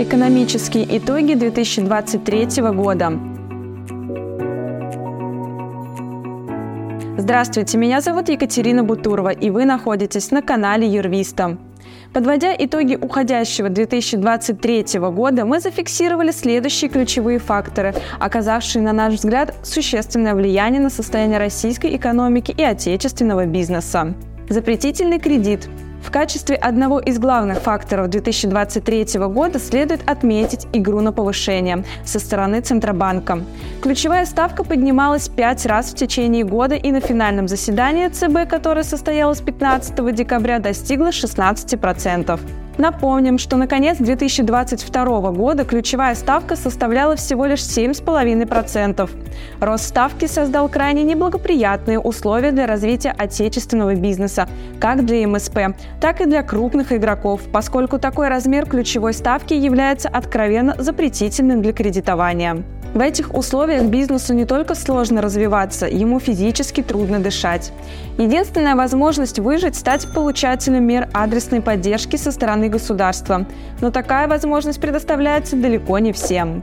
Экономические итоги 2023 года. Здравствуйте, меня зовут Екатерина Бутурова, и вы находитесь на канале Юрвиста. Подводя итоги уходящего 2023 года, мы зафиксировали следующие ключевые факторы, оказавшие, на наш взгляд, существенное влияние на состояние российской экономики и отечественного бизнеса. Запретительный кредит, в качестве одного из главных факторов 2023 года следует отметить игру на повышение со стороны Центробанка. Ключевая ставка поднималась пять раз в течение года и на финальном заседании ЦБ, которое состоялось 15 декабря, достигла 16%. Напомним, что на конец 2022 года ключевая ставка составляла всего лишь 7,5%. Рост ставки создал крайне неблагоприятные условия для развития отечественного бизнеса, как для МСП, так и для крупных игроков, поскольку такой размер ключевой ставки является откровенно запретительным для кредитования. В этих условиях бизнесу не только сложно развиваться, ему физически трудно дышать. Единственная возможность выжить – стать получателем мер адресной поддержки со стороны государства. Но такая возможность предоставляется далеко не всем.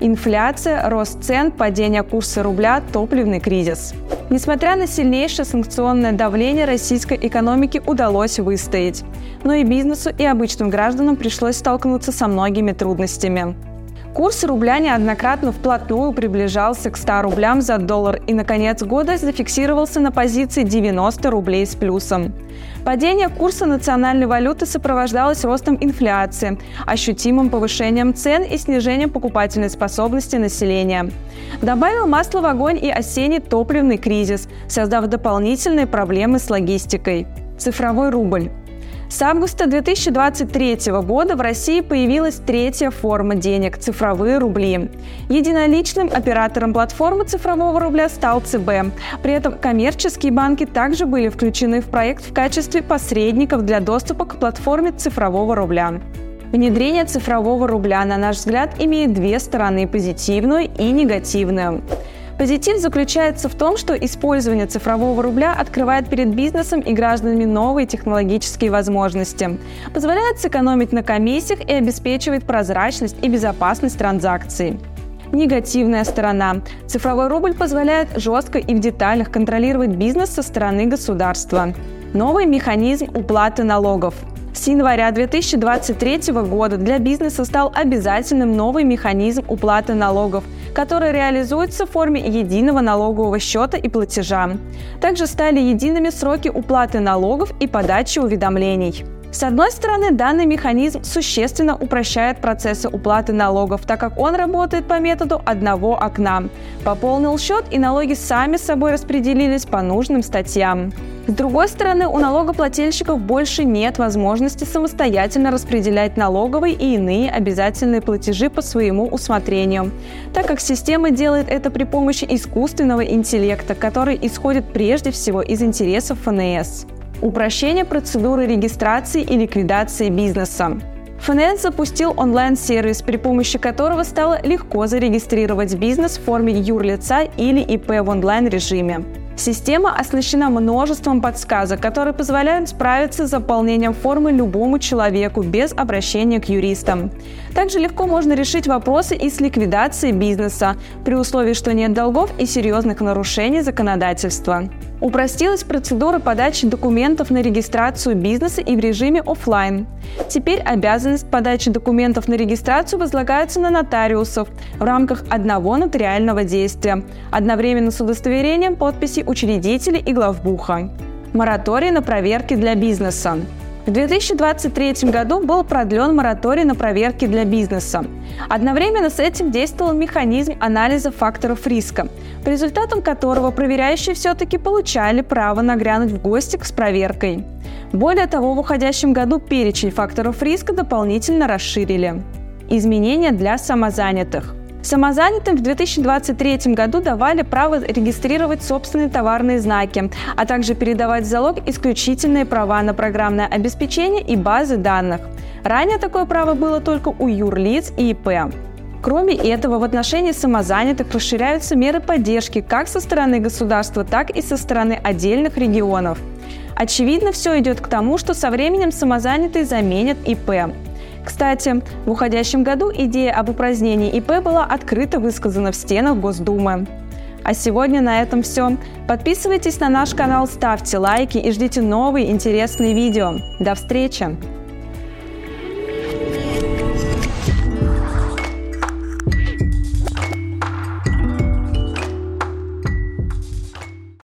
Инфляция, рост цен, падение курса рубля, топливный кризис. Несмотря на сильнейшее санкционное давление, российской экономике удалось выстоять. Но и бизнесу, и обычным гражданам пришлось столкнуться со многими трудностями. Курс рубля неоднократно вплотную приближался к 100 рублям за доллар и на конец года зафиксировался на позиции 90 рублей с плюсом. Падение курса национальной валюты сопровождалось ростом инфляции, ощутимым повышением цен и снижением покупательной способности населения. Добавил масло в огонь и осенний топливный кризис, создав дополнительные проблемы с логистикой. Цифровой рубль. С августа 2023 года в России появилась третья форма денег – цифровые рубли. Единоличным оператором платформы цифрового рубля стал ЦБ. При этом коммерческие банки также были включены в проект в качестве посредников для доступа к платформе цифрового рубля. Внедрение цифрового рубля, на наш взгляд, имеет две стороны – позитивную и негативную. Позитив заключается в том, что использование цифрового рубля открывает перед бизнесом и гражданами новые технологические возможности, позволяет сэкономить на комиссиях и обеспечивает прозрачность и безопасность транзакций. Негативная сторона. Цифровой рубль позволяет жестко и в деталях контролировать бизнес со стороны государства. Новый механизм уплаты налогов – с января 2023 года для бизнеса стал обязательным новый механизм уплаты налогов, который реализуется в форме единого налогового счета и платежа. Также стали едиными сроки уплаты налогов и подачи уведомлений. С одной стороны, данный механизм существенно упрощает процессы уплаты налогов, так как он работает по методу одного окна. Пополнил счет, и налоги сами собой распределились по нужным статьям. С другой стороны, у налогоплательщиков больше нет возможности самостоятельно распределять налоговые и иные обязательные платежи по своему усмотрению, так как система делает это при помощи искусственного интеллекта, который исходит прежде всего из интересов ФНС. Упрощение процедуры регистрации и ликвидации бизнеса. ФНС запустил онлайн-сервис, при помощи которого стало легко зарегистрировать бизнес в форме юрлица или ИП в онлайн-режиме. Система оснащена множеством подсказок, которые позволяют справиться с заполнением формы любому человеку без обращения к юристам. Также легко можно решить вопросы и с ликвидацией бизнеса, при условии, что нет долгов и серьезных нарушений законодательства. Упростилась процедура подачи документов на регистрацию бизнеса и в режиме офлайн. Теперь обязанность подачи документов на регистрацию возлагается на нотариусов в рамках одного нотариального действия, одновременно с удостоверением подписи учредителей и главбуха. Мораторий на проверки для бизнеса. В 2023 году был продлен мораторий на проверки для бизнеса. Одновременно с этим действовал механизм анализа факторов риска, по результатам которого проверяющие все-таки получали право нагрянуть в гости с проверкой. Более того, в уходящем году перечень факторов риска дополнительно расширили. Изменения для самозанятых – Самозанятым в 2023 году давали право регистрировать собственные товарные знаки, а также передавать в залог исключительные права на программное обеспечение и базы данных. Ранее такое право было только у юрлиц и ИП. Кроме этого, в отношении самозанятых расширяются меры поддержки как со стороны государства, так и со стороны отдельных регионов. Очевидно, все идет к тому, что со временем самозанятые заменят ИП. Кстати, в уходящем году идея об упразднении ИП была открыто высказана в стенах Госдумы. А сегодня на этом все. Подписывайтесь на наш канал, ставьте лайки и ждите новые интересные видео. До встречи!